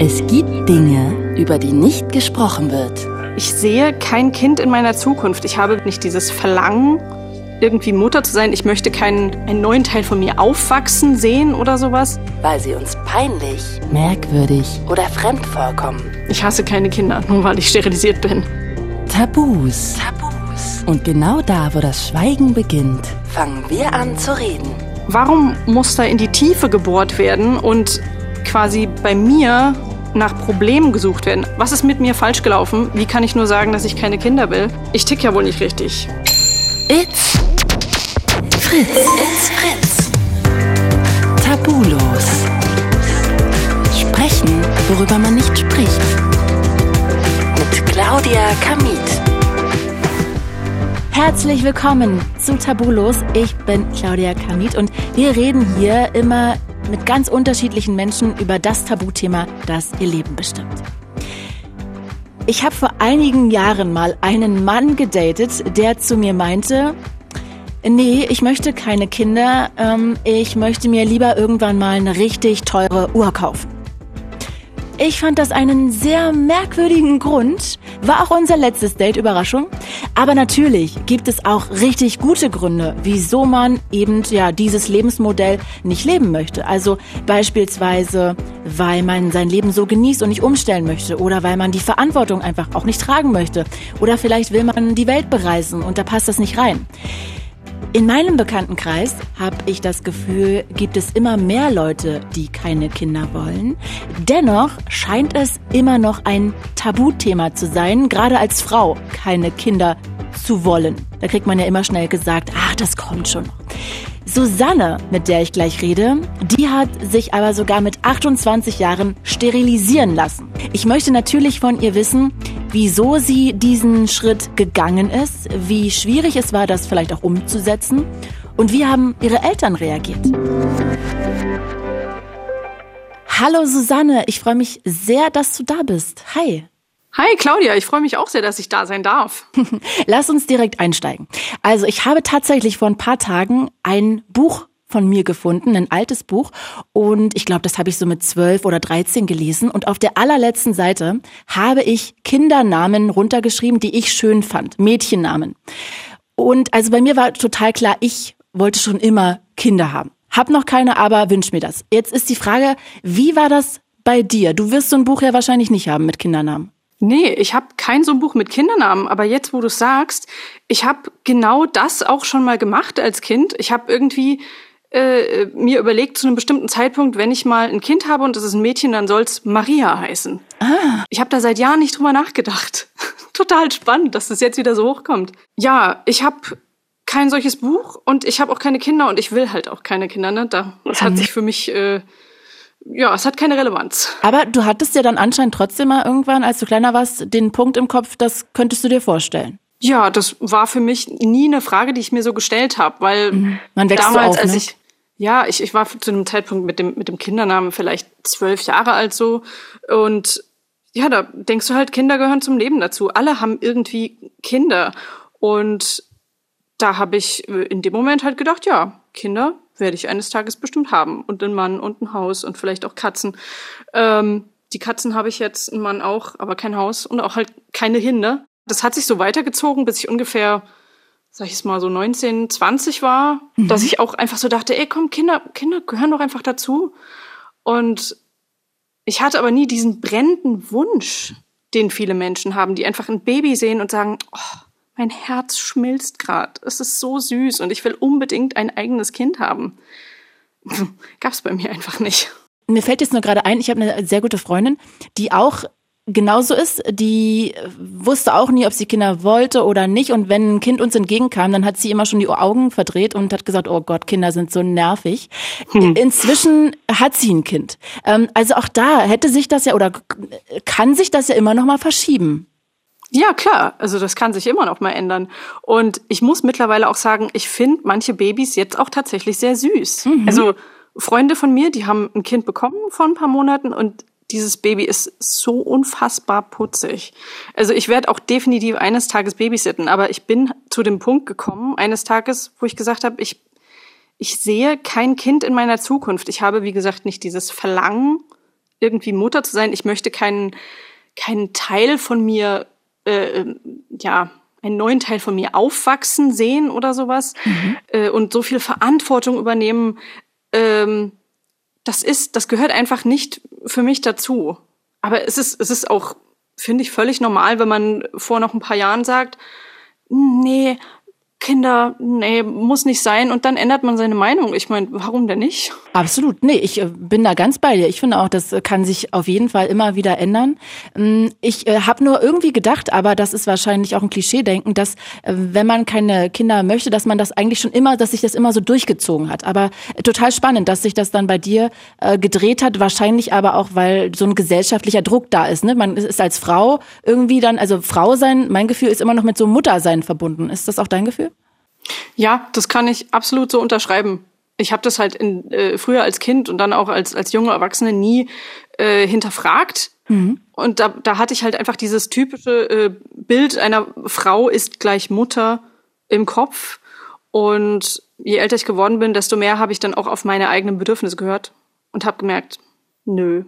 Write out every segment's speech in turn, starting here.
Es gibt Dinge, über die nicht gesprochen wird. Ich sehe kein Kind in meiner Zukunft. Ich habe nicht dieses Verlangen, irgendwie Mutter zu sein. Ich möchte keinen einen neuen Teil von mir aufwachsen sehen oder sowas. Weil sie uns peinlich, merkwürdig oder fremd vorkommen. Ich hasse keine Kinder, nur weil ich sterilisiert bin. Tabus. Tabus. Und genau da, wo das Schweigen beginnt, fangen wir an zu reden. Warum muss da in die Tiefe gebohrt werden und quasi bei mir nach Problemen gesucht werden? Was ist mit mir falsch gelaufen? Wie kann ich nur sagen, dass ich keine Kinder will? Ich tick ja wohl nicht richtig. It's Fritz. It's Fritz. Tabulos. Sprechen, worüber man nicht spricht. Mit Claudia Kamit. Herzlich willkommen zu Tabulos. Ich bin Claudia Kamit und wir reden hier immer mit ganz unterschiedlichen Menschen über das Tabuthema, das ihr Leben bestimmt. Ich habe vor einigen Jahren mal einen Mann gedatet, der zu mir meinte, nee, ich möchte keine Kinder, ähm, ich möchte mir lieber irgendwann mal eine richtig teure Uhr kaufen. Ich fand das einen sehr merkwürdigen Grund. War auch unser letztes Date Überraschung. Aber natürlich gibt es auch richtig gute Gründe, wieso man eben ja dieses Lebensmodell nicht leben möchte. Also beispielsweise, weil man sein Leben so genießt und nicht umstellen möchte oder weil man die Verantwortung einfach auch nicht tragen möchte oder vielleicht will man die Welt bereisen und da passt das nicht rein. In meinem Bekanntenkreis habe ich das Gefühl, gibt es immer mehr Leute, die keine Kinder wollen. Dennoch scheint es immer noch ein Tabuthema zu sein, gerade als Frau keine Kinder zu wollen. Da kriegt man ja immer schnell gesagt, ach, das kommt schon noch. Susanne, mit der ich gleich rede, die hat sich aber sogar mit 28 Jahren sterilisieren lassen. Ich möchte natürlich von ihr wissen, wieso sie diesen Schritt gegangen ist, wie schwierig es war, das vielleicht auch umzusetzen und wie haben ihre Eltern reagiert. Hallo Susanne, ich freue mich sehr, dass du da bist. Hi. Hi Claudia, ich freue mich auch sehr, dass ich da sein darf. Lass uns direkt einsteigen. Also ich habe tatsächlich vor ein paar Tagen ein Buch von mir gefunden, ein altes Buch. Und ich glaube, das habe ich so mit zwölf oder dreizehn gelesen. Und auf der allerletzten Seite habe ich Kindernamen runtergeschrieben, die ich schön fand. Mädchennamen. Und also bei mir war total klar, ich wollte schon immer Kinder haben. Hab noch keine, aber wünsch mir das. Jetzt ist die Frage, wie war das bei dir? Du wirst so ein Buch ja wahrscheinlich nicht haben mit Kindernamen. Nee, ich habe kein so ein Buch mit Kindernamen, aber jetzt, wo du sagst, ich habe genau das auch schon mal gemacht als Kind. Ich habe irgendwie äh, mir überlegt zu einem bestimmten Zeitpunkt, wenn ich mal ein Kind habe und das ist ein Mädchen, dann soll's Maria heißen. Ah. Ich habe da seit Jahren nicht drüber nachgedacht. Total spannend, dass das jetzt wieder so hochkommt. Ja, ich habe kein solches Buch und ich habe auch keine Kinder und ich will halt auch keine Kinder. Ne? Da, das hat sich für mich äh, ja, es hat keine Relevanz. Aber du hattest ja dann anscheinend trotzdem mal irgendwann, als du kleiner warst, den Punkt im Kopf, das könntest du dir vorstellen. Ja, das war für mich nie eine Frage, die ich mir so gestellt habe, weil mhm. Damals, auf, als ne? ich ja, ich, ich war zu einem Zeitpunkt mit dem mit dem Kindernamen vielleicht zwölf Jahre alt so und ja, da denkst du halt, Kinder gehören zum Leben dazu. Alle haben irgendwie Kinder und da habe ich in dem Moment halt gedacht, ja, Kinder werde ich eines Tages bestimmt haben. Und einen Mann und ein Haus und vielleicht auch Katzen. Ähm, die Katzen habe ich jetzt, ein Mann auch, aber kein Haus und auch halt keine Hinde. Das hat sich so weitergezogen, bis ich ungefähr, sag ich es mal, so 19, 20 war, mhm. dass ich auch einfach so dachte, ey, komm, Kinder, Kinder gehören doch einfach dazu. Und ich hatte aber nie diesen brennenden Wunsch, den viele Menschen haben, die einfach ein Baby sehen und sagen, oh, mein Herz schmilzt gerade. Es ist so süß und ich will unbedingt ein eigenes Kind haben. Gab's bei mir einfach nicht. Mir fällt jetzt nur gerade ein, ich habe eine sehr gute Freundin, die auch genauso ist. Die wusste auch nie, ob sie Kinder wollte oder nicht. Und wenn ein Kind uns entgegenkam, dann hat sie immer schon die Augen verdreht und hat gesagt, oh Gott, Kinder sind so nervig. Hm. Inzwischen hat sie ein Kind. Ähm, also auch da hätte sich das ja oder kann sich das ja immer noch mal verschieben. Ja, klar. Also das kann sich immer noch mal ändern. Und ich muss mittlerweile auch sagen, ich finde manche Babys jetzt auch tatsächlich sehr süß. Mhm. Also Freunde von mir, die haben ein Kind bekommen vor ein paar Monaten und dieses Baby ist so unfassbar putzig. Also ich werde auch definitiv eines Tages babysitten, aber ich bin zu dem Punkt gekommen, eines Tages, wo ich gesagt habe, ich, ich sehe kein Kind in meiner Zukunft. Ich habe, wie gesagt, nicht dieses Verlangen, irgendwie Mutter zu sein. Ich möchte keinen, keinen Teil von mir, äh, ähm, ja, einen neuen Teil von mir aufwachsen sehen oder sowas mhm. äh, und so viel Verantwortung übernehmen. Ähm, das ist, das gehört einfach nicht für mich dazu. Aber es ist, es ist auch, finde ich, völlig normal, wenn man vor noch ein paar Jahren sagt, nee, Kinder, nee, muss nicht sein. Und dann ändert man seine Meinung. Ich meine, warum denn nicht? Absolut. Nee, ich äh, bin da ganz bei dir. Ich finde auch, das kann sich auf jeden Fall immer wieder ändern. Mm, ich äh, habe nur irgendwie gedacht, aber das ist wahrscheinlich auch ein Klischee-Denken, dass äh, wenn man keine Kinder möchte, dass man das eigentlich schon immer, dass sich das immer so durchgezogen hat. Aber total spannend, dass sich das dann bei dir gedreht hat. Wahrscheinlich aber auch, weil so ein gesellschaftlicher Druck da ist. Ne? Man ist als Frau irgendwie dann, also Frau sein, mein Gefühl ist immer noch mit so Muttersein verbunden. Ist das auch dein Gefühl? Ja, das kann ich absolut so unterschreiben. Ich habe das halt in, äh, früher als Kind und dann auch als, als junge Erwachsene nie äh, hinterfragt. Mhm. Und da, da hatte ich halt einfach dieses typische äh, Bild einer Frau ist gleich Mutter im Kopf. Und je älter ich geworden bin, desto mehr habe ich dann auch auf meine eigenen Bedürfnisse gehört und habe gemerkt, nö.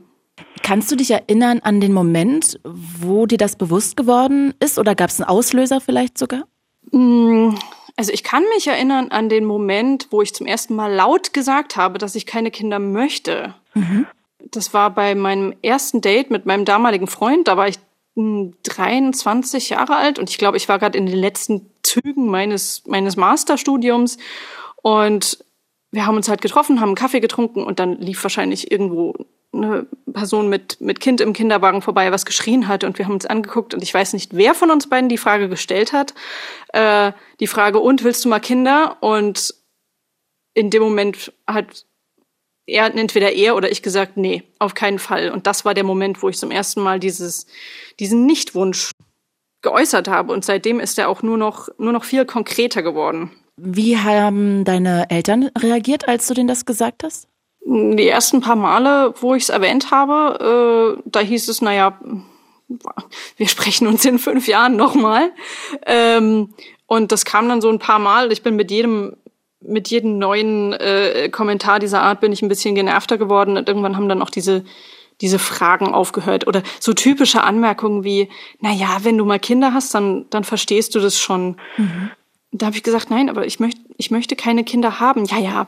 Kannst du dich erinnern an den Moment, wo dir das bewusst geworden ist oder gab es einen Auslöser vielleicht sogar? Mm, also ich kann mich erinnern an den Moment, wo ich zum ersten Mal laut gesagt habe, dass ich keine Kinder möchte. Mhm. Das war bei meinem ersten Date mit meinem damaligen Freund. Da war ich 23 hm, Jahre alt und ich glaube, ich war gerade in den letzten Zügen meines, meines Masterstudiums. Und wir haben uns halt getroffen, haben einen Kaffee getrunken und dann lief wahrscheinlich irgendwo eine Person mit, mit Kind im Kinderwagen vorbei, was geschrien hat und wir haben uns angeguckt und ich weiß nicht, wer von uns beiden die Frage gestellt hat. Äh, die Frage, und willst du mal Kinder? Und in dem Moment hat er, entweder er oder ich gesagt, nee, auf keinen Fall. Und das war der Moment, wo ich zum ersten Mal dieses, diesen Nichtwunsch geäußert habe. Und seitdem ist er auch nur noch, nur noch viel konkreter geworden. Wie haben deine Eltern reagiert, als du denen das gesagt hast? Die ersten paar Male, wo ich es erwähnt habe, äh, da hieß es, naja, wir sprechen uns in fünf Jahren nochmal. Ähm, und das kam dann so ein paar Mal. Ich bin mit jedem mit jedem neuen äh, Kommentar dieser Art bin ich ein bisschen genervter geworden und irgendwann haben dann auch diese diese Fragen aufgehört oder so typische Anmerkungen wie, na ja, wenn du mal Kinder hast, dann dann verstehst du das schon. Mhm da habe ich gesagt, nein, aber ich möchte, ich möchte keine Kinder haben. Ja, ja,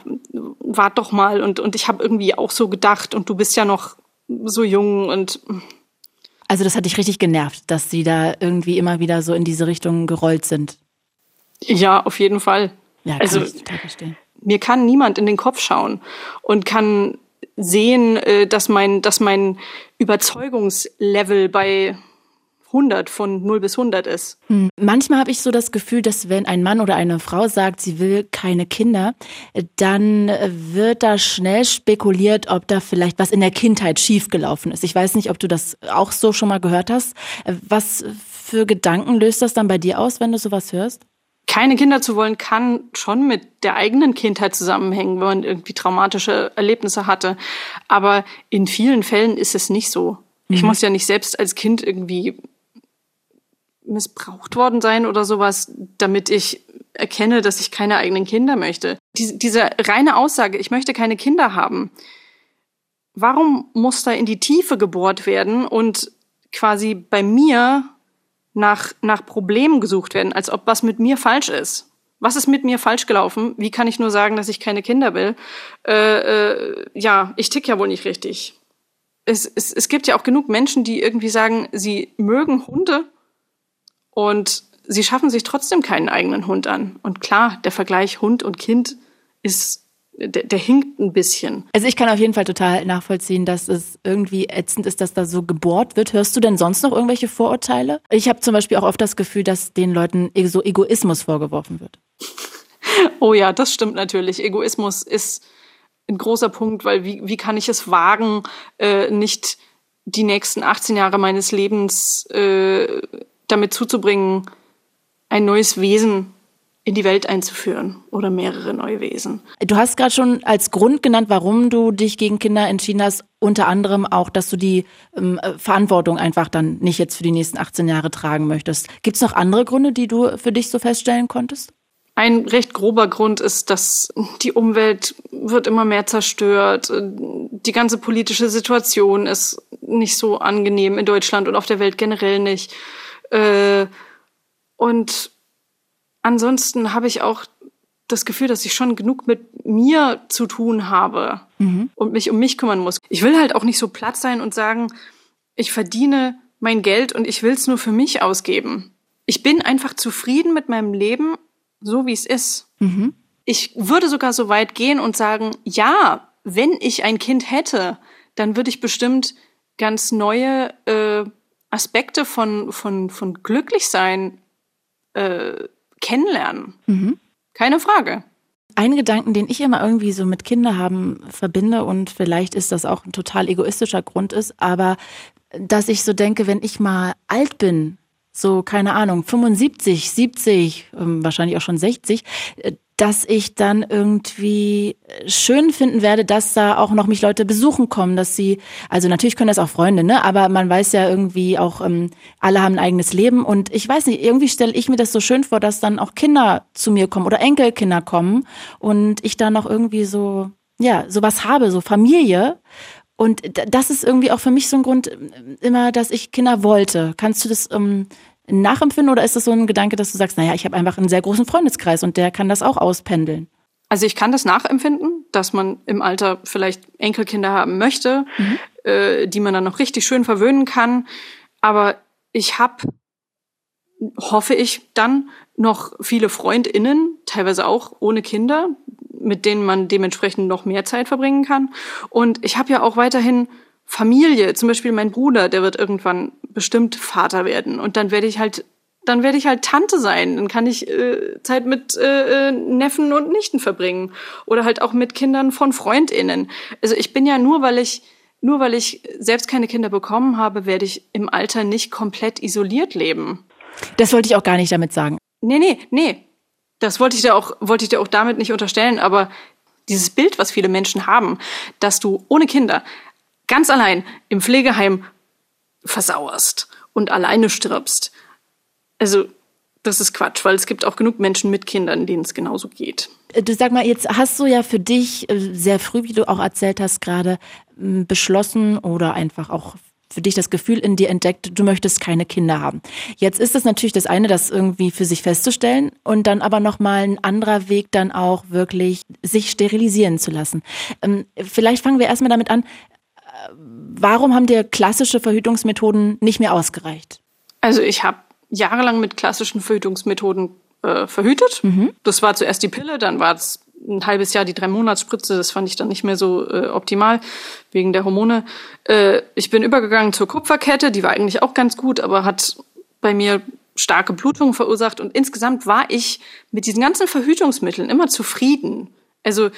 wart doch mal. Und, und ich habe irgendwie auch so gedacht, und du bist ja noch so jung und. Also das hat dich richtig genervt, dass sie da irgendwie immer wieder so in diese Richtung gerollt sind. Ja, auf jeden Fall. Ja, kann also ich total verstehen. mir kann niemand in den Kopf schauen und kann sehen, äh, dass mein, dass mein Überzeugungslevel bei 100 von 0 bis 100 ist. Hm. Manchmal habe ich so das Gefühl, dass wenn ein Mann oder eine Frau sagt, sie will keine Kinder, dann wird da schnell spekuliert, ob da vielleicht was in der Kindheit schiefgelaufen ist. Ich weiß nicht, ob du das auch so schon mal gehört hast. Was für Gedanken löst das dann bei dir aus, wenn du sowas hörst? keine Kinder zu wollen, kann schon mit der eigenen Kindheit zusammenhängen, wenn man irgendwie traumatische Erlebnisse hatte. Aber in vielen Fällen ist es nicht so. Ich mhm. muss ja nicht selbst als Kind irgendwie missbraucht worden sein oder sowas, damit ich erkenne, dass ich keine eigenen Kinder möchte. Diese, diese reine Aussage, ich möchte keine Kinder haben, warum muss da in die Tiefe gebohrt werden und quasi bei mir nach, nach Problemen gesucht werden, als ob was mit mir falsch ist? Was ist mit mir falsch gelaufen? Wie kann ich nur sagen, dass ich keine Kinder will? Äh, äh, ja, ich tick ja wohl nicht richtig. Es, es, es gibt ja auch genug Menschen, die irgendwie sagen, sie mögen Hunde und sie schaffen sich trotzdem keinen eigenen Hund an. Und klar, der Vergleich Hund und Kind ist der, der hinkt ein bisschen. Also ich kann auf jeden Fall total nachvollziehen, dass es irgendwie ätzend ist, dass da so gebohrt wird. Hörst du denn sonst noch irgendwelche Vorurteile? Ich habe zum Beispiel auch oft das Gefühl, dass den Leuten e-, so Egoismus vorgeworfen wird. Oh ja, das stimmt natürlich. Egoismus ist ein großer Punkt, weil wie, wie kann ich es wagen, äh, nicht die nächsten 18 Jahre meines Lebens äh, damit zuzubringen, ein neues Wesen in die Welt einzuführen oder mehrere neue Wesen. Du hast gerade schon als Grund genannt, warum du dich gegen Kinder entschieden hast, unter anderem auch, dass du die ähm, Verantwortung einfach dann nicht jetzt für die nächsten 18 Jahre tragen möchtest. Gibt es noch andere Gründe, die du für dich so feststellen konntest? ein recht grober Grund ist, dass die Umwelt wird immer mehr zerstört. Die ganze politische Situation ist nicht so angenehm in Deutschland und auf der Welt generell nicht. Äh, und ansonsten habe ich auch das Gefühl, dass ich schon genug mit mir zu tun habe mhm. und mich um mich kümmern muss. Ich will halt auch nicht so platt sein und sagen, ich verdiene mein Geld und ich will es nur für mich ausgeben. Ich bin einfach zufrieden mit meinem Leben so wie es ist. Mhm. Ich würde sogar so weit gehen und sagen, ja, wenn ich ein Kind hätte, dann würde ich bestimmt ganz neue äh, Aspekte von, von, von Glücklichsein äh, kennenlernen. Mhm. Keine Frage. Ein Gedanken, den ich immer irgendwie so mit Kinder haben verbinde und vielleicht ist das auch ein total egoistischer Grund ist, aber dass ich so denke, wenn ich mal alt bin, so, keine Ahnung, 75, 70, ähm, wahrscheinlich auch schon 60, äh, dass ich dann irgendwie schön finden werde, dass da auch noch mich Leute besuchen kommen, dass sie, also natürlich können das auch Freunde, ne, aber man weiß ja irgendwie auch, ähm, alle haben ein eigenes Leben und ich weiß nicht, irgendwie stelle ich mir das so schön vor, dass dann auch Kinder zu mir kommen oder Enkelkinder kommen und ich da noch irgendwie so, ja, sowas habe, so Familie. Und das ist irgendwie auch für mich so ein Grund äh, immer, dass ich Kinder wollte. Kannst du das ähm, nachempfinden oder ist das so ein Gedanke, dass du sagst, naja, ich habe einfach einen sehr großen Freundeskreis und der kann das auch auspendeln? Also ich kann das nachempfinden, dass man im Alter vielleicht Enkelkinder haben möchte, mhm. äh, die man dann noch richtig schön verwöhnen kann. Aber ich habe, hoffe ich, dann noch viele Freundinnen, teilweise auch ohne Kinder, mit denen man dementsprechend noch mehr Zeit verbringen kann. Und ich habe ja auch weiterhin Familie, zum Beispiel mein Bruder, der wird irgendwann bestimmt Vater werden und dann werde ich halt dann werde ich halt Tante sein. Dann kann ich äh, Zeit mit äh, äh, Neffen und Nichten verbringen oder halt auch mit Kindern von Freundinnen. Also ich bin ja nur, weil ich nur weil ich selbst keine Kinder bekommen habe, werde ich im Alter nicht komplett isoliert leben. Das wollte ich auch gar nicht damit sagen. Nee, nee, nee. Das wollte ich dir auch wollte ich dir auch damit nicht unterstellen, aber dieses Bild, was viele Menschen haben, dass du ohne Kinder ganz allein im Pflegeheim versauerst und alleine stirbst. Also, das ist Quatsch, weil es gibt auch genug Menschen mit Kindern, denen es genauso geht. Du sag mal, jetzt hast du ja für dich äh, sehr früh, wie du auch erzählt hast, gerade beschlossen oder einfach auch für dich das Gefühl in dir entdeckt, du möchtest keine Kinder haben. Jetzt ist es natürlich das eine, das irgendwie für sich festzustellen und dann aber nochmal ein anderer Weg dann auch wirklich sich sterilisieren zu lassen. Ähm, vielleicht fangen wir erstmal damit an, warum haben dir klassische Verhütungsmethoden nicht mehr ausgereicht? Also ich habe jahrelang mit klassischen Verhütungsmethoden äh, verhütet. Mhm. Das war zuerst die Pille, dann war es ein halbes Jahr die drei Monatsspritze. Das fand ich dann nicht mehr so äh, optimal wegen der Hormone. Äh, ich bin übergegangen zur Kupferkette, die war eigentlich auch ganz gut, aber hat bei mir starke Blutungen verursacht und insgesamt war ich mit diesen ganzen Verhütungsmitteln immer zufrieden. Also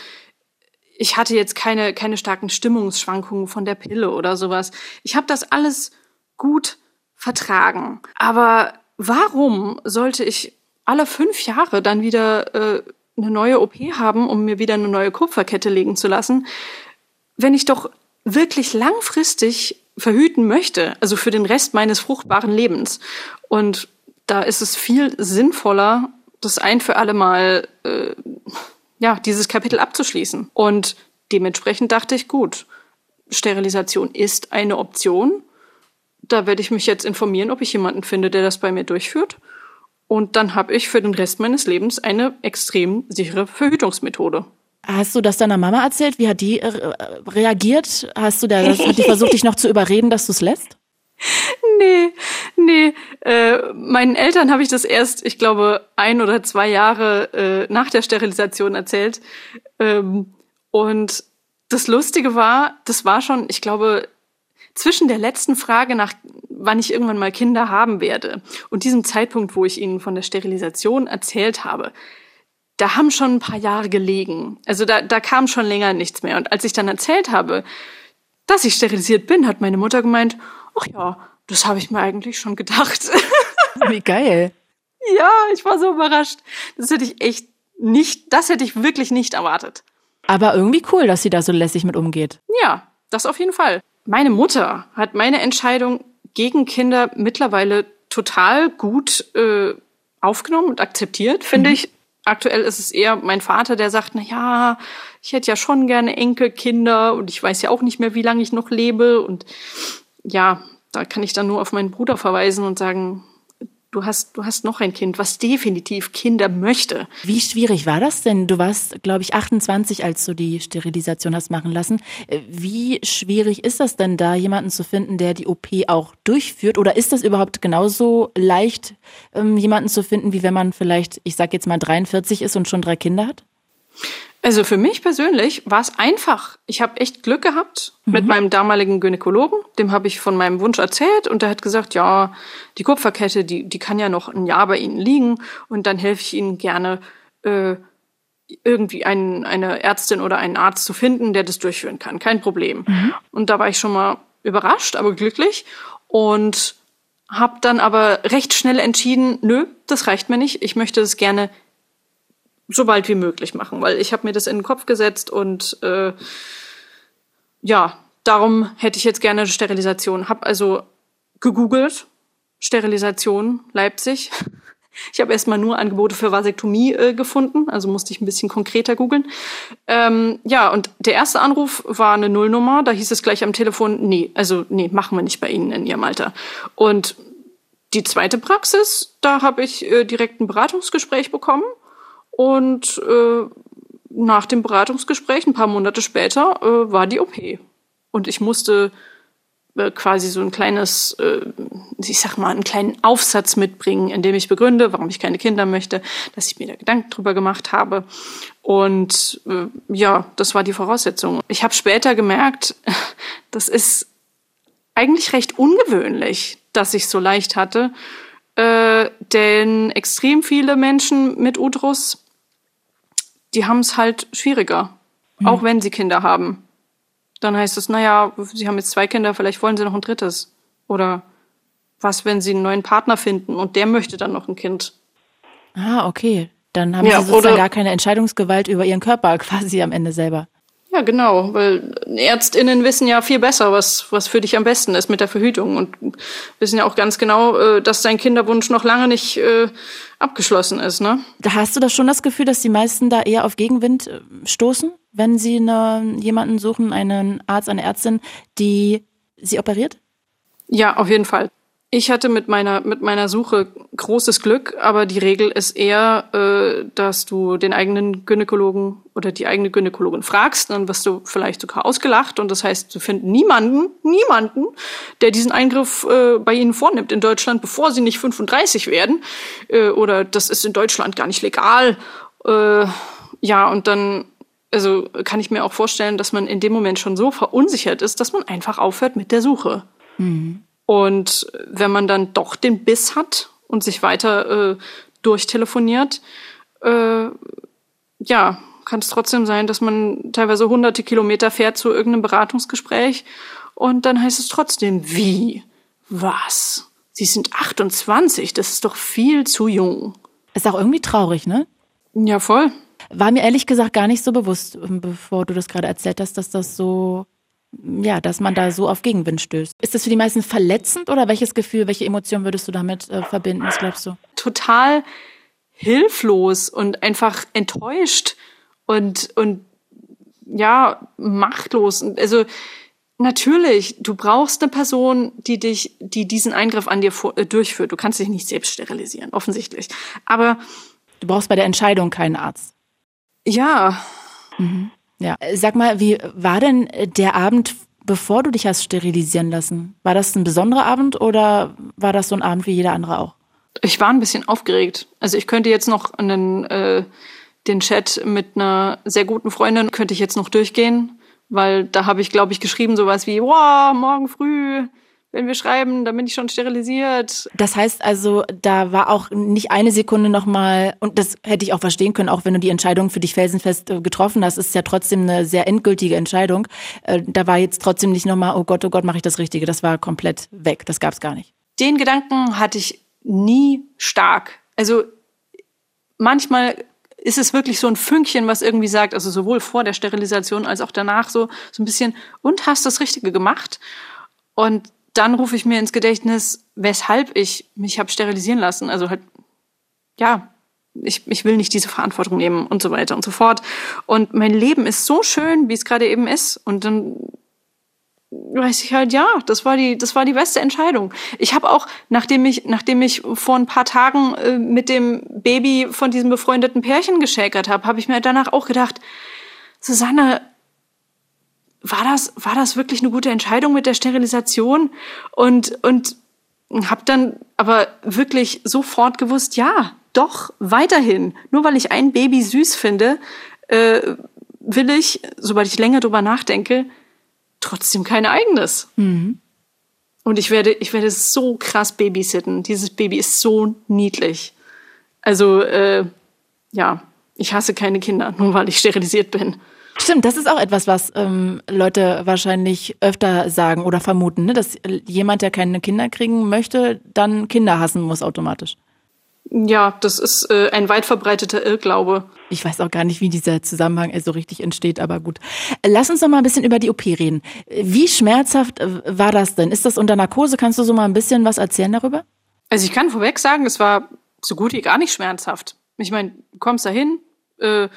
ich hatte jetzt keine, keine starken Stimmungsschwankungen von der Pille oder sowas. Ich habe das alles gut vertragen. Aber warum sollte ich alle fünf Jahre dann wieder äh, eine neue OP haben, um mir wieder eine neue Kupferkette legen zu lassen, wenn ich doch wirklich langfristig verhüten möchte, also für den Rest meines fruchtbaren Lebens. Und da ist es viel sinnvoller, das ein für alle Mal äh, ja, dieses Kapitel abzuschließen. Und dementsprechend dachte ich, gut, Sterilisation ist eine Option. Da werde ich mich jetzt informieren, ob ich jemanden finde, der das bei mir durchführt. Und dann habe ich für den Rest meines Lebens eine extrem sichere Verhütungsmethode. Hast du das deiner Mama erzählt? Wie hat die äh, reagiert? Hast du da, hat die versucht, dich noch zu überreden, dass du es lässt? nee, nee. Äh, meinen Eltern habe ich das erst, ich glaube, ein oder zwei Jahre äh, nach der Sterilisation erzählt. Ähm, und das Lustige war, das war schon, ich glaube, zwischen der letzten Frage nach, wann ich irgendwann mal Kinder haben werde und diesem Zeitpunkt, wo ich ihnen von der Sterilisation erzählt habe, da haben schon ein paar Jahre gelegen. Also da, da kam schon länger nichts mehr. Und als ich dann erzählt habe, dass ich sterilisiert bin, hat meine Mutter gemeint, ach ja, das habe ich mir eigentlich schon gedacht. Wie geil. ja, ich war so überrascht. Das hätte ich echt nicht, das hätte ich wirklich nicht erwartet. Aber irgendwie cool, dass sie da so lässig mit umgeht. Ja, das auf jeden Fall. Meine Mutter hat meine Entscheidung gegen Kinder mittlerweile total gut äh, aufgenommen und akzeptiert, finde mhm. ich aktuell ist es eher mein Vater, der sagt, na ja, ich hätte ja schon gerne Enkelkinder und ich weiß ja auch nicht mehr, wie lange ich noch lebe und ja, da kann ich dann nur auf meinen Bruder verweisen und sagen, du hast, du hast noch ein Kind, was definitiv Kinder möchte. Wie schwierig war das denn? Du warst, glaube ich, 28, als du die Sterilisation hast machen lassen. Äh, wie schwierig ist das denn da, jemanden zu finden, der die OP auch durchführt? Oder ist das überhaupt genauso leicht, ähm, jemanden zu finden, wie wenn man vielleicht, ich sag jetzt mal 43 ist und schon drei Kinder hat? Also für mich persönlich war es einfach. Ich habe echt Glück gehabt mhm. mit meinem damaligen Gynäkologen. Dem habe ich von meinem Wunsch erzählt und der hat gesagt, ja, die Kupferkette, die, die kann ja noch ein Jahr bei Ihnen liegen und dann helfe ich Ihnen gerne, äh, irgendwie ein, eine Ärztin oder einen Arzt zu finden, der das durchführen kann. Kein Problem. Mhm. Und da war ich schon mal überrascht, aber glücklich und habe dann aber recht schnell entschieden, nö, das reicht mir nicht. Ich möchte es gerne so bald wie möglich machen, weil ich habe mir das in den Kopf gesetzt und äh, ja, darum hätte ich jetzt gerne Sterilisation. Hab also gegoogelt, Sterilisation Leipzig. Ich habe erstmal nur Angebote für Vasektomie äh, gefunden, also musste ich ein bisschen konkreter googeln. Ähm, ja, und der erste Anruf war eine Nullnummer, da hieß es gleich am Telefon, nee, also nee, machen wir nicht bei Ihnen in Ihrem Alter. Und die zweite Praxis, da habe ich äh, direkt ein Beratungsgespräch bekommen und äh, nach dem Beratungsgespräch, ein paar Monate später, äh, war die OP. Und ich musste äh, quasi so ein kleines, äh, ich sag mal, einen kleinen Aufsatz mitbringen, in dem ich begründe, warum ich keine Kinder möchte, dass ich mir da Gedanken drüber gemacht habe. Und äh, ja, das war die Voraussetzung. Ich habe später gemerkt, das ist eigentlich recht ungewöhnlich, dass ich so leicht hatte. Äh, denn extrem viele Menschen mit Uterus die haben es halt schwieriger, mhm. auch wenn sie Kinder haben. Dann heißt es, naja, sie haben jetzt zwei Kinder, vielleicht wollen sie noch ein drittes. Oder was, wenn sie einen neuen Partner finden und der möchte dann noch ein Kind. Ah, okay. Dann haben ja, sie sozusagen gar keine Entscheidungsgewalt über ihren Körper quasi am Ende selber. Ja, genau, weil ÄrztInnen wissen ja viel besser, was, was für dich am besten ist mit der Verhütung und wissen ja auch ganz genau, äh, dass dein Kinderwunsch noch lange nicht äh, abgeschlossen ist, ne? Hast du das schon das Gefühl, dass die meisten da eher auf Gegenwind äh, stoßen, wenn sie eine, jemanden suchen, einen Arzt, eine Ärztin, die sie operiert? Ja, auf jeden Fall. Ich hatte mit meiner, mit meiner Suche großes Glück, aber die Regel ist eher, äh, dass du den eigenen Gynäkologen oder die eigene Gynäkologin fragst, dann wirst du vielleicht sogar ausgelacht und das heißt, du finden niemanden, niemanden, der diesen Eingriff äh, bei ihnen vornimmt in Deutschland, bevor sie nicht 35 werden. Äh, oder das ist in Deutschland gar nicht legal. Äh, ja, und dann also kann ich mir auch vorstellen, dass man in dem Moment schon so verunsichert ist, dass man einfach aufhört mit der Suche. Mhm. Und wenn man dann doch den Biss hat und sich weiter äh, durchtelefoniert, äh, ja, kann es trotzdem sein, dass man teilweise hunderte Kilometer fährt zu irgendeinem Beratungsgespräch und dann heißt es trotzdem, wie? Was? Sie sind 28, das ist doch viel zu jung. Ist auch irgendwie traurig, ne? Ja, voll. War mir ehrlich gesagt gar nicht so bewusst, bevor du das gerade erzählt hast, dass das so ja, dass man da so auf Gegenwind stößt. Ist das für die meisten verletzend oder welches Gefühl, welche Emotion würdest du damit äh, verbinden? Was glaubst du? Total hilflos und einfach enttäuscht und, und ja, machtlos. Also natürlich, du brauchst eine Person, die dich, die diesen Eingriff an dir vor, äh, durchführt. Du kannst dich nicht selbst sterilisieren, offensichtlich. Aber du brauchst bei der Entscheidung keinen Arzt. Ja. Mhm. Ja, sag mal, wie war denn der Abend, bevor du dich hast sterilisieren lassen? War das ein besonderer Abend oder war das so ein Abend wie jeder andere auch? Ich war ein bisschen aufgeregt. Also ich könnte jetzt noch einen, äh, den Chat mit einer sehr guten Freundin könnte ich jetzt noch durchgehen, weil da habe ich, glaube ich, geschrieben sowas wie, wow, morgen früh wenn wir schreiben, dann bin ich schon sterilisiert. Das heißt also, da war auch nicht eine Sekunde nochmal, und das hätte ich auch verstehen können, auch wenn du die Entscheidung für dich felsenfest äh, getroffen hast, ist ja trotzdem eine sehr endgültige Entscheidung. Äh, da war jetzt trotzdem nicht nochmal, oh Gott, oh Gott, mache ich das Richtige. Das war komplett weg. Das gab es gar nicht. Den Gedanken hatte ich nie stark. Also manchmal ist es wirklich so ein Fünkchen, was irgendwie sagt, also sowohl vor der Sterilisation als auch danach so, so ein bisschen, und hast das Richtige gemacht? Und dann rufe ich mir ins Gedächtnis, weshalb ich mich habe sterilisieren lassen. Also halt, ja, ich, ich will nicht diese Verantwortung nehmen und so weiter und so fort. Und mein Leben ist so schön, wie es gerade eben ist. Und dann weiß ich halt, ja, das war die, das war die beste Entscheidung. Ich habe auch, nachdem ich, nachdem ich vor ein paar Tagen äh, mit dem Baby von diesem befreundeten Pärchen geschäkert habe, habe ich mir danach auch gedacht, Susanne, war das, war das wirklich eine gute Entscheidung mit der Sterilisation? Und, und habe dann aber wirklich sofort gewusst, ja, doch, weiterhin. Nur weil ich ein Baby süß finde, äh, will ich, sobald ich länger drüber nachdenke, trotzdem kein eigenes. Mhm. Und ich werde, ich werde so krass babysitten. Dieses Baby ist so niedlich. Also, äh, ja, ich hasse keine Kinder, nur weil ich sterilisiert bin. Stimmt, das ist auch etwas, was ähm, Leute wahrscheinlich öfter sagen oder vermuten, ne? dass jemand, der keine Kinder kriegen möchte, dann Kinder hassen muss automatisch. Ja, das ist äh, ein weit verbreiteter Irrglaube. Ich weiß auch gar nicht, wie dieser Zusammenhang so richtig entsteht, aber gut. Lass uns doch mal ein bisschen über die OP reden. Wie schmerzhaft äh, war das denn? Ist das unter Narkose? Kannst du so mal ein bisschen was erzählen darüber? Also ich kann vorweg sagen, es war so gut wie gar nicht schmerzhaft. Ich meine, du kommst da hin, äh,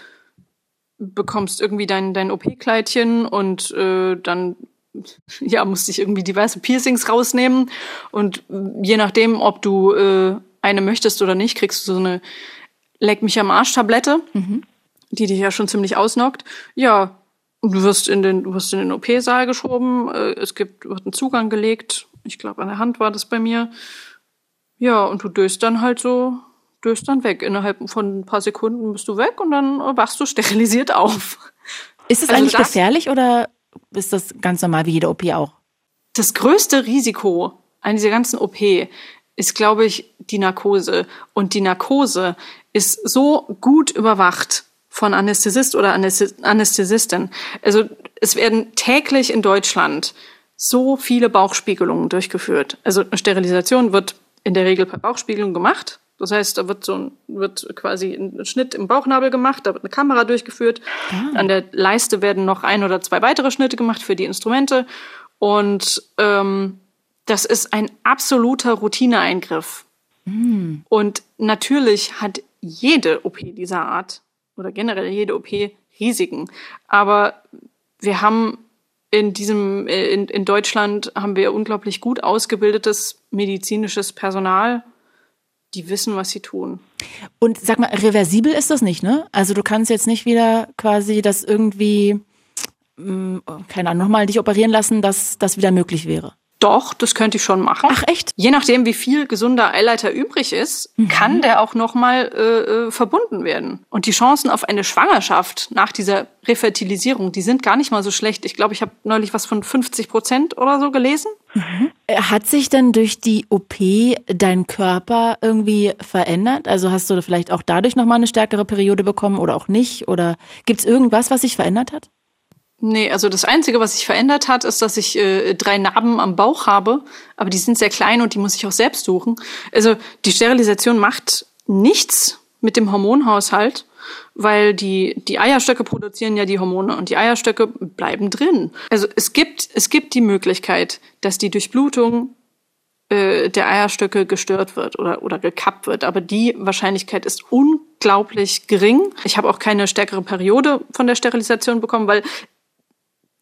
bekommst irgendwie dein, dein OP-Kleidchen und äh, dann ja, musste ich irgendwie diverse Piercings rausnehmen. Und je nachdem, ob du äh, eine möchtest oder nicht, kriegst du so eine Leck mich am Arsch-Tablette, mhm. die dich ja schon ziemlich ausnockt. Ja, du wirst in den, du wirst in den OP-Saal geschoben, äh, es gibt, wird ein Zugang gelegt. Ich glaube, an der Hand war das bei mir. Ja, und du döst dann halt so döst dann weg. Innerhalb von ein paar Sekunden bist du weg und dann wachst du sterilisiert auf. Ist es also eigentlich das, gefährlich oder ist das ganz normal wie jede OP auch? Das größte Risiko an dieser ganzen OP ist, glaube ich, die Narkose. Und die Narkose ist so gut überwacht von Anästhesist oder Anästhesistin. Also es werden täglich in Deutschland so viele Bauchspiegelungen durchgeführt. Also eine Sterilisation wird in der Regel per Bauchspiegelung gemacht. Das heißt, da wird so ein, wird quasi ein Schnitt im Bauchnabel gemacht, da wird eine Kamera durchgeführt. Ah. An der Leiste werden noch ein oder zwei weitere Schnitte gemacht für die Instrumente. Und ähm, das ist ein absoluter Routineeingriff. Mm. Und natürlich hat jede OP dieser Art oder generell jede OP Risiken. Aber wir haben in diesem, in, in Deutschland haben wir unglaublich gut ausgebildetes medizinisches Personal die wissen, was sie tun. Und sag mal, reversibel ist das nicht, ne? Also du kannst jetzt nicht wieder quasi das irgendwie, mh, mm, keine Ahnung, nochmal dich operieren lassen, dass das wieder möglich wäre. Doch, das könnte ich schon machen. Ach echt? Je nachdem, wie viel gesunder Eileiter übrig ist, mhm. kann der auch nochmal äh, äh, verbunden werden. Und die Chancen auf eine Schwangerschaft nach dieser Refertilisierung, die sind gar nicht mal so schlecht. Ich glaube, ich habe neulich was von 50 Prozent oder so gelesen. Mhm. Hat sich denn durch die OP dein Körper irgendwie verändert? Also hast du vielleicht auch dadurch nochmal eine stärkere Periode bekommen oder auch nicht? Oder gibt es irgendwas, was sich verändert hat? Nee, also das Einzige, was sich verändert hat, ist, dass ich äh, drei Narben am Bauch habe, aber die sind sehr klein und die muss ich auch selbst suchen. Also die Sterilisation macht nichts mit dem Hormonhaushalt, weil die, die Eierstöcke produzieren ja die Hormone und die Eierstöcke bleiben drin. Also es gibt, es gibt die Möglichkeit, dass die Durchblutung äh, der Eierstöcke gestört wird oder, oder gekappt wird. Aber die Wahrscheinlichkeit ist unglaublich gering. Ich habe auch keine stärkere Periode von der Sterilisation bekommen, weil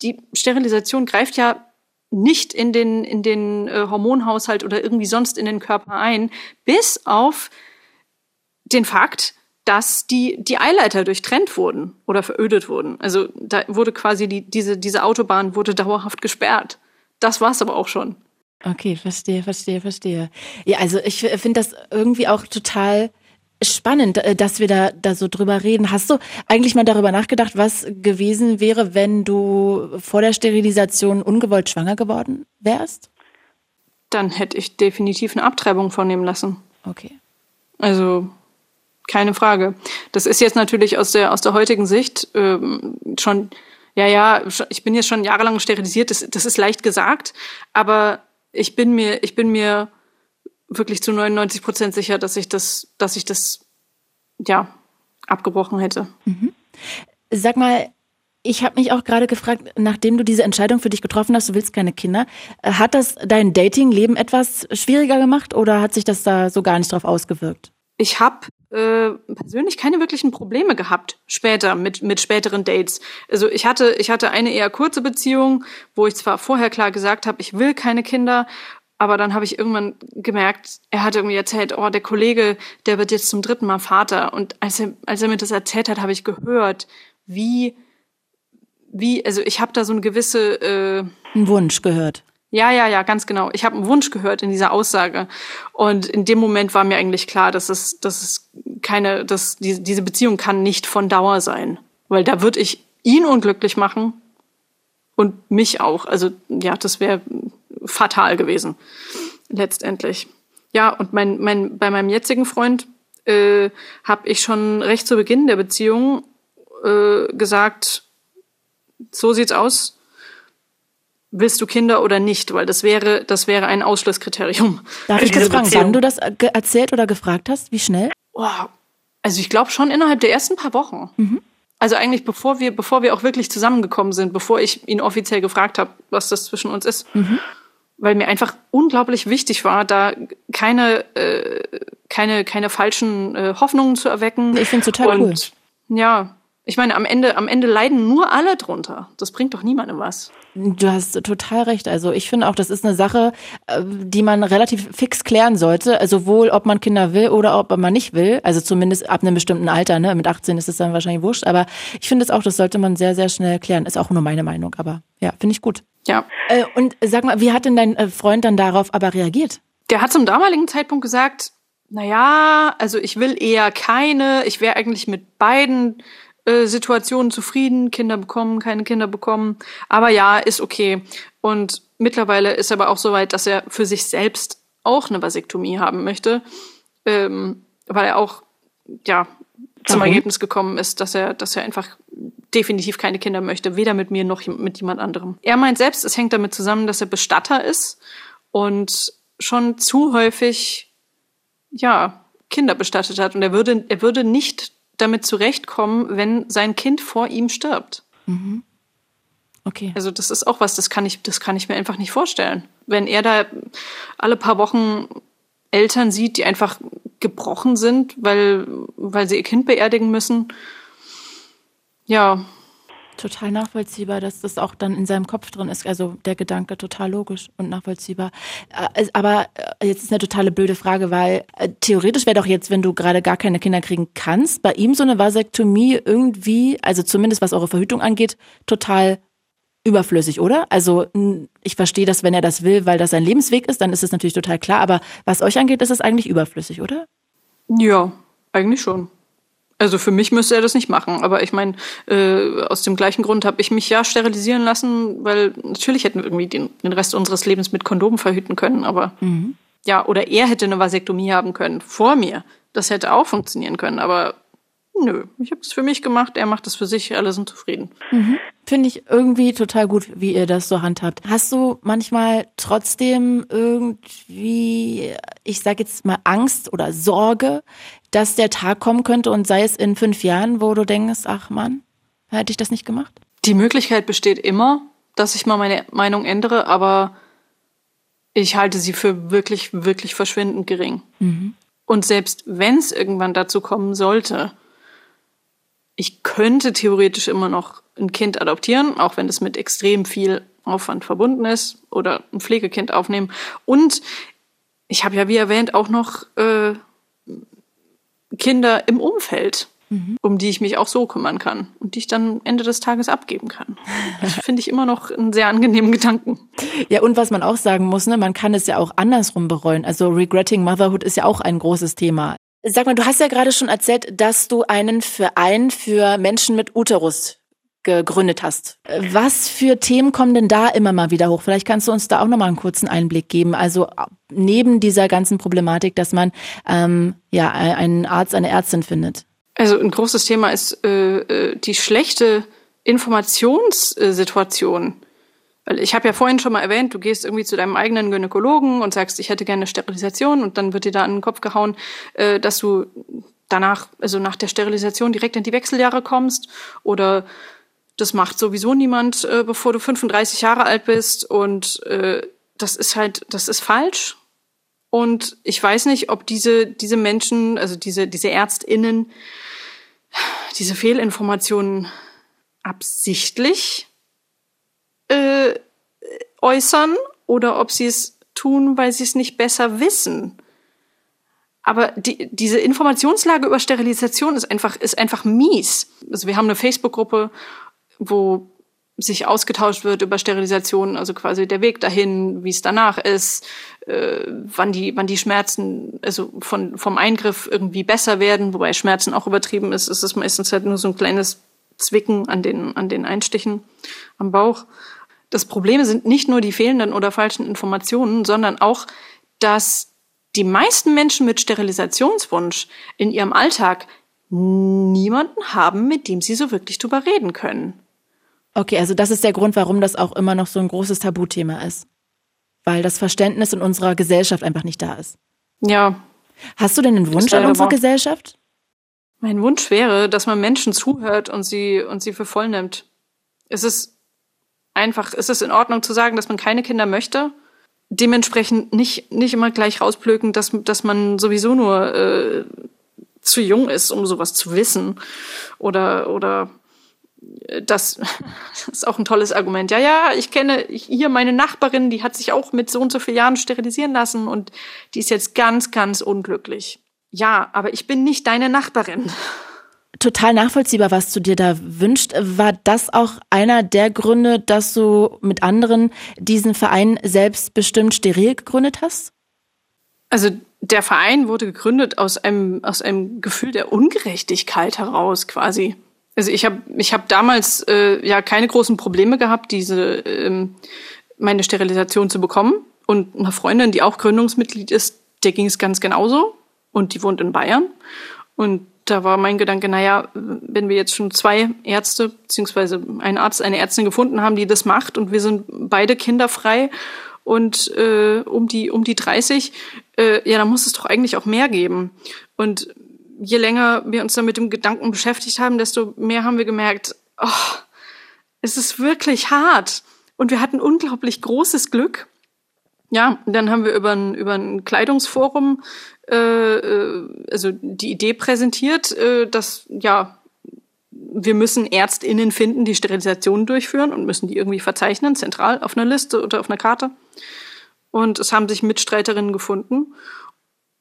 die Sterilisation greift ja nicht in den, in den äh, Hormonhaushalt oder irgendwie sonst in den Körper ein, bis auf den Fakt, dass die, die Eileiter durchtrennt wurden oder verödet wurden. Also da wurde quasi die, diese, diese Autobahn wurde dauerhaft gesperrt. Das war's aber auch schon. Okay, verstehe, verstehe, verstehe. Ja, also ich finde das irgendwie auch total spannend, äh, dass wir da, da so drüber reden. Hast du eigentlich mal darüber nachgedacht, was gewesen wäre, wenn du vor der Sterilisation ungewollt schwanger geworden wärst? Dann hätte ich definitiv eine Abtreibung vornehmen lassen. Okay. Also keine Frage. Das ist jetzt natürlich aus der aus der heutigen Sicht ähm, schon ja ja ich bin jetzt schon jahrelang sterilisiert. Das, das ist leicht gesagt, aber ich bin mir ich bin mir wirklich zu 99 Prozent sicher, dass ich das, dass ich das, ja, abgebrochen hätte. Mhm. Sag mal, ich habe mich auch gerade gefragt, nachdem du diese Entscheidung für dich getroffen hast, du willst keine Kinder, äh, hat das dein Dating-Leben etwas schwieriger gemacht oder hat sich das da so gar nicht drauf ausgewirkt? Ich habe äh, persönlich keine wirklichen Probleme gehabt später mit mit späteren Dates. Also ich hatte ich hatte eine eher kurze Beziehung, wo ich zwar vorher klar gesagt habe, ich will keine Kinder, aber dann habe ich irgendwann gemerkt, er hat irgendwie erzählt, oh, der Kollege, der wird jetzt zum dritten Mal Vater. Und als er, als er mir das erzählt hat, habe ich gehört, wie, wie, also ich habe da so eine gewisse äh, Ein Wunsch gehört. Ja, ja, ja, ganz genau. Ich habe einen Wunsch gehört in dieser Aussage. Und in dem Moment war mir eigentlich klar, dass es, dass es keine, dass die, diese Beziehung kann nicht von Dauer sein. Weil da würde ich ihn unglücklich machen und mich auch. Also ja, das wäre fatal gewesen, letztendlich. Ja, und mein, mein, bei meinem jetzigen Freund äh, habe ich schon recht zu Beginn der Beziehung äh, gesagt, so sieht's aus. Willst du Kinder oder nicht? Weil das wäre, das wäre ein Ausschlusskriterium. Darf ich das fragen, wann du das erzählt oder gefragt hast? Wie schnell? Oh, also ich glaube schon innerhalb der ersten paar Wochen. Mhm. Also eigentlich bevor wir, bevor wir auch wirklich zusammengekommen sind, bevor ich ihn offiziell gefragt habe, was das zwischen uns ist. Mhm weil mir einfach unglaublich wichtig war, da keine, äh, keine, keine falschen äh, Hoffnungen zu erwecken. Ich finde total Und, cool. Ja, ich meine, am Ende, am Ende leiden nur alle drunter. Das bringt doch niemandem was. Du hast total recht. Also ich finde auch, das ist eine Sache, äh, die man relativ fix klären sollte. Also sowohl, ob man Kinder will oder ob man nicht will. Also zumindest ab einem bestimmten Alter. Ne? Mit 18 ist es dann wahrscheinlich wurscht. Aber ich finde es auch, das sollte man sehr, sehr schnell klären. Ist auch nur meine Meinung. Aber ja, finde ich gut. Ja. Äh, und sag mal, wie hat denn dein äh, Freund dann darauf aber reagiert? Der hat zum damaligen Zeitpunkt gesagt, na ja, also ich will eher keine, ich wäre eigentlich mit beiden äh, Situationen zufrieden, Kinder bekommen, keine Kinder bekommen, aber ja, ist okay. Und mittlerweile ist er aber auch so weit, dass er für sich selbst auch eine Vasektomie haben möchte, ähm, weil er auch ja zum Warum? Ergebnis gekommen ist, dass er, dass er einfach definitiv keine Kinder möchte, weder mit mir noch mit jemand anderem. Er meint selbst, es hängt damit zusammen, dass er Bestatter ist und schon zu häufig, ja, Kinder bestattet hat. Und er würde, er würde nicht damit zurechtkommen, wenn sein Kind vor ihm stirbt. Mhm. Okay. Also das ist auch was, das kann ich, das kann ich mir einfach nicht vorstellen. Wenn er da alle paar Wochen Eltern sieht, die einfach gebrochen sind, weil, weil sie ihr Kind beerdigen müssen, ja. Total nachvollziehbar, dass das auch dann in seinem Kopf drin ist. Also der Gedanke total logisch und nachvollziehbar. Äh, aber äh, jetzt ist eine totale blöde Frage, weil äh, theoretisch wäre doch jetzt, wenn du gerade gar keine Kinder kriegen kannst, bei ihm so eine Vasektomie irgendwie, also zumindest was eure Verhütung angeht, total überflüssig, oder? Also ich verstehe das, wenn er das will, weil das sein Lebensweg ist, dann ist es natürlich total klar. Aber was euch angeht, ist es eigentlich überflüssig, oder? Ja, eigentlich schon. Also für mich müsste er das nicht machen. Aber ich meine, äh, aus dem gleichen Grund habe ich mich ja sterilisieren lassen, weil natürlich hätten wir irgendwie den, den Rest unseres Lebens mit Kondomen verhüten können. Aber mhm. ja, oder er hätte eine Vasektomie haben können vor mir. Das hätte auch funktionieren können. Aber nö, ich habe es für mich gemacht, er macht es für sich, alle sind zufrieden. Mhm. Finde ich irgendwie total gut, wie ihr das so handhabt. Hast du manchmal trotzdem irgendwie, ich sage jetzt mal Angst oder Sorge, dass der Tag kommen könnte und sei es in fünf Jahren, wo du denkst, ach Mann, hätte ich das nicht gemacht? Die Möglichkeit besteht immer, dass ich mal meine Meinung ändere, aber ich halte sie für wirklich, wirklich verschwindend gering. Mhm. Und selbst wenn es irgendwann dazu kommen sollte, ich könnte theoretisch immer noch ein Kind adoptieren, auch wenn es mit extrem viel Aufwand verbunden ist oder ein Pflegekind aufnehmen. Und ich habe ja, wie erwähnt, auch noch äh, Kinder im Umfeld, mhm. um die ich mich auch so kümmern kann und die ich dann Ende des Tages abgeben kann. Das finde ich immer noch einen sehr angenehmen Gedanken. Ja, und was man auch sagen muss, ne, man kann es ja auch andersrum bereuen. Also regretting motherhood ist ja auch ein großes Thema. Sag mal, du hast ja gerade schon erzählt, dass du einen Verein für Menschen mit Uterus gegründet hast. Was für Themen kommen denn da immer mal wieder hoch? Vielleicht kannst du uns da auch noch mal einen kurzen Einblick geben. Also neben dieser ganzen Problematik, dass man ähm, ja einen Arzt, eine Ärztin findet. Also ein großes Thema ist äh, äh die schlechte Informationssituation. Weil ich habe ja vorhin schon mal erwähnt, du gehst irgendwie zu deinem eigenen Gynäkologen und sagst, ich hätte gerne Sterilisation und dann wird dir da an den Kopf gehauen, äh, dass du danach, also nach der Sterilisation direkt in die Wechseljahre kommst oder das macht sowieso niemand, äh, bevor du 35 Jahre alt bist und äh, das ist halt, das ist falsch. Und ich weiß nicht, ob diese, diese Menschen, also diese, diese ÄrztInnen, diese Fehlinformationen absichtlich äh, äußern oder ob sie es tun, weil sie es nicht besser wissen. Aber die, diese Informationslage über Sterilisation ist einfach, ist einfach mies. Also wir haben eine Facebook-Gruppe, wo sich ausgetauscht wird über Sterilisation, also quasi der Weg dahin, wie es danach ist, äh, wann die, wann die Schmerzen, also von, vom Eingriff irgendwie besser werden, wobei Schmerzen auch übertrieben ist, ist es meistens halt nur so ein kleines Zwicken an den, an den Einstichen am Bauch. Das Problem sind nicht nur die fehlenden oder falschen Informationen, sondern auch, dass die meisten Menschen mit Sterilisationswunsch in ihrem Alltag niemanden haben, mit dem sie so wirklich drüber reden können. Okay, also das ist der Grund, warum das auch immer noch so ein großes Tabuthema ist. Weil das Verständnis in unserer Gesellschaft einfach nicht da ist. Ja. Hast du denn einen Wunsch an unsere Gesellschaft? Mein Wunsch wäre, dass man Menschen zuhört und sie, und sie für voll nimmt. Es ist einfach, ist es in Ordnung zu sagen, dass man keine Kinder möchte? Dementsprechend nicht, nicht immer gleich rausplöken, dass, dass man sowieso nur äh, zu jung ist, um sowas zu wissen. Oder, oder das, das ist auch ein tolles Argument. Ja, ja, ich kenne hier meine Nachbarin, die hat sich auch mit so und so vielen Jahren sterilisieren lassen und die ist jetzt ganz, ganz unglücklich. Ja, aber ich bin nicht deine Nachbarin. Total nachvollziehbar, was du dir da wünscht. War das auch einer der Gründe, dass du mit anderen diesen Verein selbstbestimmt steril gegründet hast? Also der Verein wurde gegründet aus einem, aus einem Gefühl der Ungerechtigkeit heraus quasi. Also ich habe ich hab damals äh, ja keine großen Probleme gehabt, diese ähm, meine Sterilisation zu bekommen. Und eine Freundin, die auch Gründungsmitglied ist, der ging es ganz genauso. Und die wohnt in Bayern. Und da war mein Gedanke, naja, wenn wir jetzt schon zwei Ärzte, beziehungsweise einen Arzt, eine Ärztin gefunden haben, die das macht und wir sind beide kinderfrei und äh, um die um die 30, äh, ja, dann muss es doch eigentlich auch mehr geben. Und je länger wir uns dann mit dem Gedanken beschäftigt haben, desto mehr haben wir gemerkt, oh, es ist wirklich hart. Und wir hatten unglaublich großes Glück. Ja, dann haben wir über ein, über ein Kleidungsforum also die Idee präsentiert, äh, dass ja wir müssen ÄrztInnen finden, die Sterilisationen durchführen und müssen die irgendwie verzeichnen, zentral auf einer Liste oder auf einer Karte. Und es haben sich Mitstreiterinnen gefunden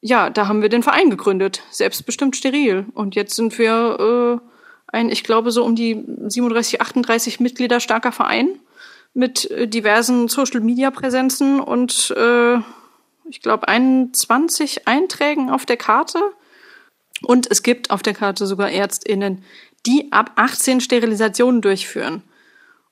ja, da haben wir den Verein gegründet, selbstbestimmt steril. Und jetzt sind wir äh, ein, ich glaube, so um die 37, 38 Mitglieder starker Verein mit äh, diversen Social-Media-Präsenzen und äh, ich glaube 21 Einträgen auf der Karte. Und es gibt auf der Karte sogar ÄrztInnen, die ab 18 Sterilisationen durchführen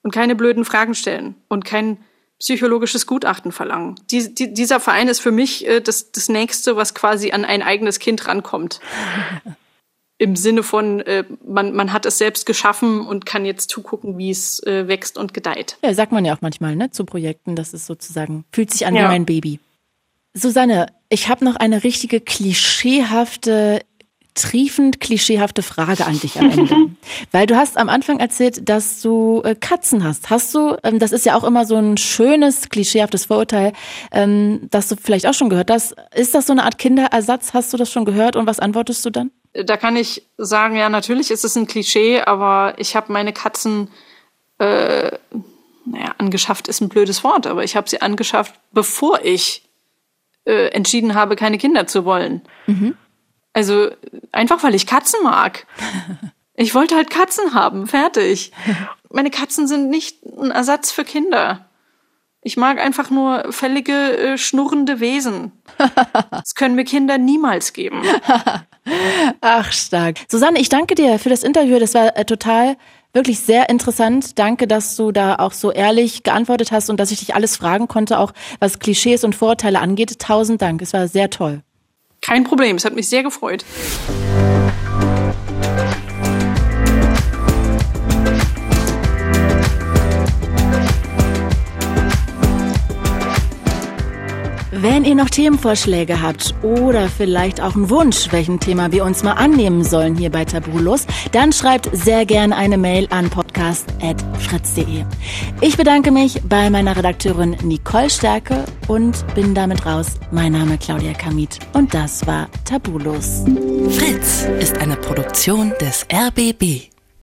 und keine blöden Fragen stellen und kein psychologisches Gutachten verlangen. Die, die, dieser Verein ist für mich äh, das, das Nächste, was quasi an ein eigenes Kind rankommt. Im Sinne von, äh, man, man hat es selbst geschaffen und kann jetzt zugucken, wie es äh, wächst und gedeiht. Ja, sagt man ja auch manchmal, ne, zu Projekten, das ist sozusagen, fühlt sich an ja. wie mein Baby. Susanne, ich habe noch eine richtige klischeehafte triefend klischeehafte Frage an dich am Ende. Weil du hast am Anfang erzählt, dass du äh, Katzen hast. Hast du, ähm, das ist ja auch immer so ein schönes, klischeehaftes Vorurteil, ähm, das du vielleicht auch schon gehört hast. Ist das so eine Art Kinderersatz? Hast du das schon gehört und was antwortest du dann? Da kann ich sagen, ja, natürlich ist es ein Klischee, aber ich habe meine Katzen, äh, naja, angeschafft ist ein blödes Wort, aber ich habe sie angeschafft, bevor ich äh, entschieden habe, keine Kinder zu wollen. Mhm. Also einfach, weil ich Katzen mag. Ich wollte halt Katzen haben, fertig. Meine Katzen sind nicht ein Ersatz für Kinder. Ich mag einfach nur fällige, äh, schnurrende Wesen. Das können mir Kinder niemals geben. Ach, stark. Susanne, ich danke dir für das Interview. Das war äh, total, wirklich sehr interessant. Danke, dass du da auch so ehrlich geantwortet hast und dass ich dich alles fragen konnte, auch was Klischees und Vorurteile angeht. Tausend Dank. Es war sehr toll. Kein Problem, es hat mich sehr gefreut. Wenn ihr noch Themenvorschläge habt oder vielleicht auch einen Wunsch, welchen Thema wir uns mal annehmen sollen hier bei Tabulos, dann schreibt sehr gern eine Mail an podcast.fritz.de. Ich bedanke mich bei meiner Redakteurin Nicole Stärke und bin damit raus. Mein Name Claudia Kamit und das war Tabulos. Fritz ist eine Produktion des RBB.